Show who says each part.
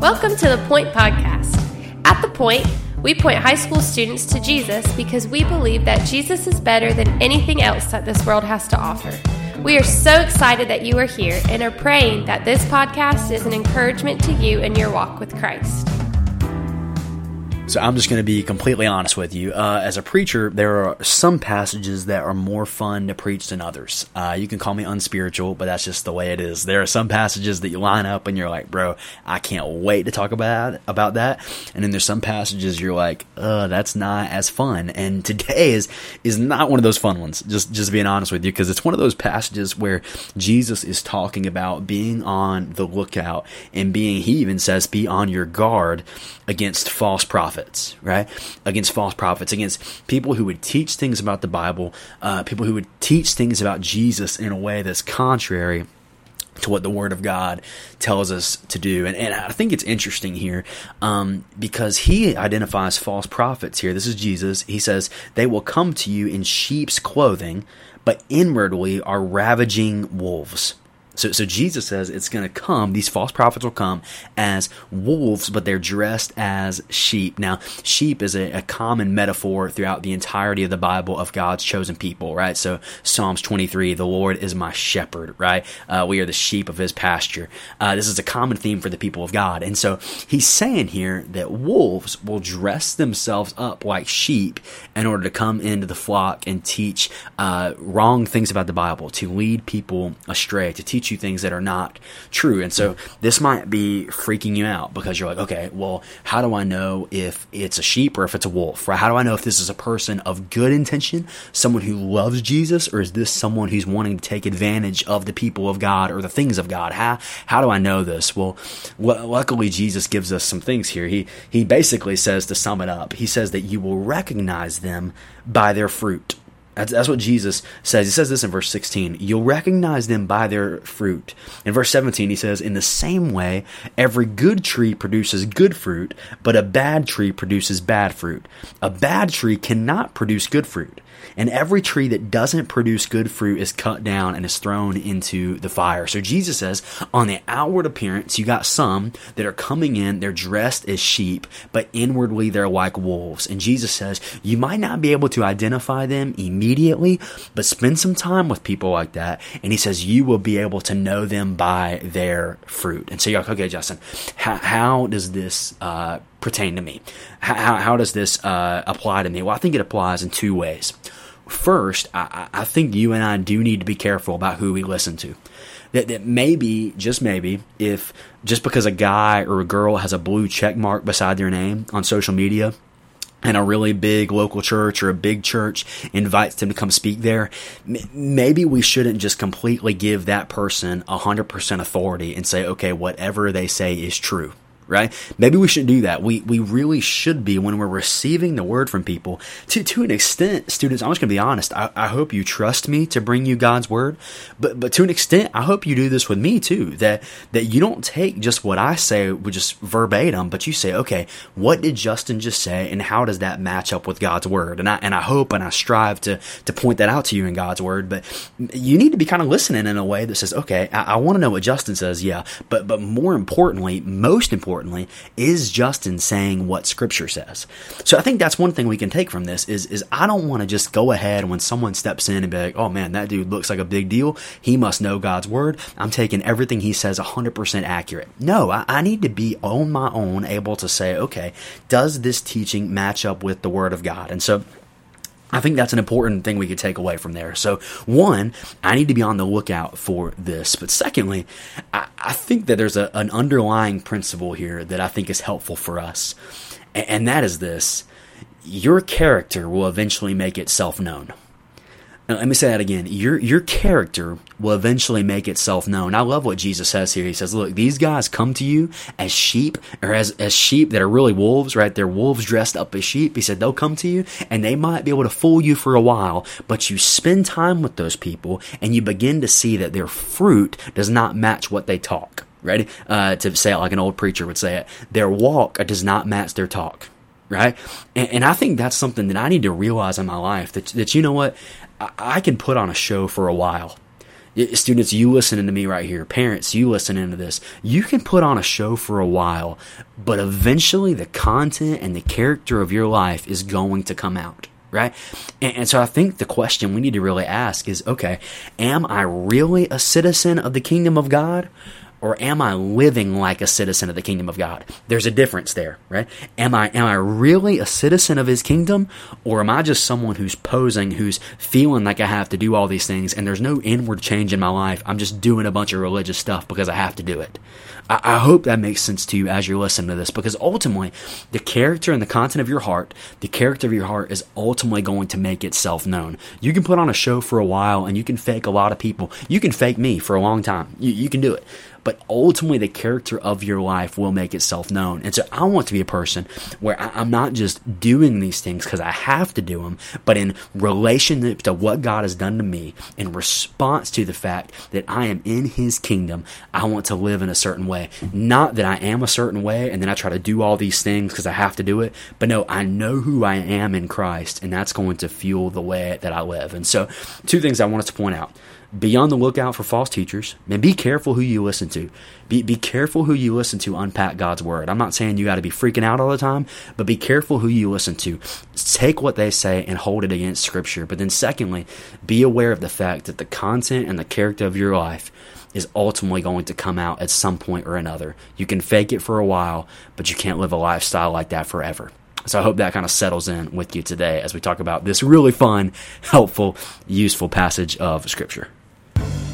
Speaker 1: Welcome to the Point Podcast. At the Point, we point high school students to Jesus because we believe that Jesus is better than anything else that this world has to offer. We are so excited that you are here and are praying that this podcast is an encouragement to you in your walk with Christ.
Speaker 2: So I'm just going to be completely honest with you. Uh, as a preacher, there are some passages that are more fun to preach than others. Uh, you can call me unspiritual, but that's just the way it is. There are some passages that you line up and you're like, bro, I can't wait to talk about about that. And then there's some passages you're like, uh, that's not as fun. And today is is not one of those fun ones. Just just being honest with you, because it's one of those passages where Jesus is talking about being on the lookout and being. He even says, be on your guard against false prophets, right? Against false prophets, against people who would teach things about the Bible, uh, people who would teach things about Jesus in a way that's contrary to what the Word of God tells us to do. And, and I think it's interesting here um, because he identifies false prophets here. This is Jesus. He says, They will come to you in sheep's clothing, but inwardly are ravaging wolves. So, so Jesus says it's going to come, these false prophets will come as wolves, but they're dressed as sheep. Now, sheep is a, a common metaphor throughout the entirety of the Bible of God's chosen people, right? So, Psalms 23, the Lord is my shepherd, right? Uh, we are the sheep of his pasture. Uh, this is a common theme for the people of God. And so, he's saying here that wolves will dress themselves up like sheep in order to come into the flock and teach uh, wrong things about the Bible, to lead people astray, to teach you things that are not true. And so this might be freaking you out because you're like, okay, well, how do I know if it's a sheep or if it's a wolf? Right? How do I know if this is a person of good intention, someone who loves Jesus, or is this someone who's wanting to take advantage of the people of God or the things of God? How how do I know this? Well, luckily Jesus gives us some things here. He he basically says to sum it up, he says that you will recognize them by their fruit. That's, that's what Jesus says. He says this in verse 16 You'll recognize them by their fruit. In verse 17, he says, In the same way, every good tree produces good fruit, but a bad tree produces bad fruit. A bad tree cannot produce good fruit and every tree that doesn't produce good fruit is cut down and is thrown into the fire. So Jesus says, on the outward appearance, you got some that are coming in, they're dressed as sheep, but inwardly they're like wolves. And Jesus says, you might not be able to identify them immediately, but spend some time with people like that. And he says, you will be able to know them by their fruit. And so you're like, okay, Justin, how, how does this, uh, pertain to me? How, how does this uh, apply to me? Well, I think it applies in two ways. First, I, I think you and I do need to be careful about who we listen to. That, that maybe, just maybe, if just because a guy or a girl has a blue check mark beside their name on social media, and a really big local church or a big church invites them to come speak there, maybe we shouldn't just completely give that person 100% authority and say, okay, whatever they say is true right? Maybe we shouldn't do that. We we really should be when we're receiving the word from people. To to an extent, students, I'm just gonna be honest. I, I hope you trust me to bring you God's word, but but to an extent, I hope you do this with me too. That that you don't take just what I say with just verbatim, but you say, okay, what did Justin just say, and how does that match up with God's word? And I and I hope and I strive to to point that out to you in God's word. But you need to be kind of listening in a way that says, okay, I, I want to know what Justin says, yeah, but but more importantly, most importantly importantly, is Justin saying what Scripture says? So I think that's one thing we can take from this is is I don't want to just go ahead when someone steps in and be like, oh man, that dude looks like a big deal. He must know God's word. I'm taking everything he says 100% accurate. No, I, I need to be on my own able to say, okay, does this teaching match up with the word of God? And so I think that's an important thing we could take away from there. So, one, I need to be on the lookout for this. But secondly, I, I think that there's a, an underlying principle here that I think is helpful for us. And, and that is this your character will eventually make itself known. Now, let me say that again. Your your character will eventually make itself known. I love what Jesus says here. He says, "Look, these guys come to you as sheep, or as as sheep that are really wolves, right? They're wolves dressed up as sheep." He said they'll come to you, and they might be able to fool you for a while, but you spend time with those people, and you begin to see that their fruit does not match what they talk. Ready? Uh, to say it like an old preacher would say it, their walk does not match their talk right? And, and, I think that's something that I need to realize in my life that, that you know what, I, I can put on a show for a while. Students, you listening to me right here. Parents, you listening to this. You can put on a show for a while, but eventually the content and the character of your life is going to come out right? And, and, so I think the question we need to really ask is okay, am I really a citizen of the kingdom of God? Or am I living like a citizen of the kingdom of God? There's a difference there, right? Am I am I really a citizen of his kingdom or am I just someone who's posing, who's feeling like I have to do all these things and there's no inward change in my life? I'm just doing a bunch of religious stuff because I have to do it. I, I hope that makes sense to you as you're listening to this because ultimately, the character and the content of your heart, the character of your heart is ultimately going to make itself known. You can put on a show for a while and you can fake a lot of people. You can fake me for a long time. You, you can do it but ultimately the character of your life will make itself known. And so I want to be a person where I, am not just doing these things because I have to do them, but in relationship to what God has done to me, in response to the fact that I am in His kingdom, I want to live in a certain way. Not that I am a certain way and then I try to do all these things because I have to do it, but no, I know who I am in Christ, and that's going to fuel the way that I live. And so, two things I wanted to point out be on the lookout for false teachers and be careful who you listen to. Be, be careful who you listen to unpack God's word. I'm not saying you got to be freaking out all the time, but be careful who you listen to. Take what they say and hold it against scripture. But then secondly, be aware of the fact that the content and the character of your life is ultimately going to come out at some point or another. You can fake it for a while, but you can't live a lifestyle like that forever. So I hope that kind of settles in with you today as we talk about this really fun, helpful, useful passage of Scripture.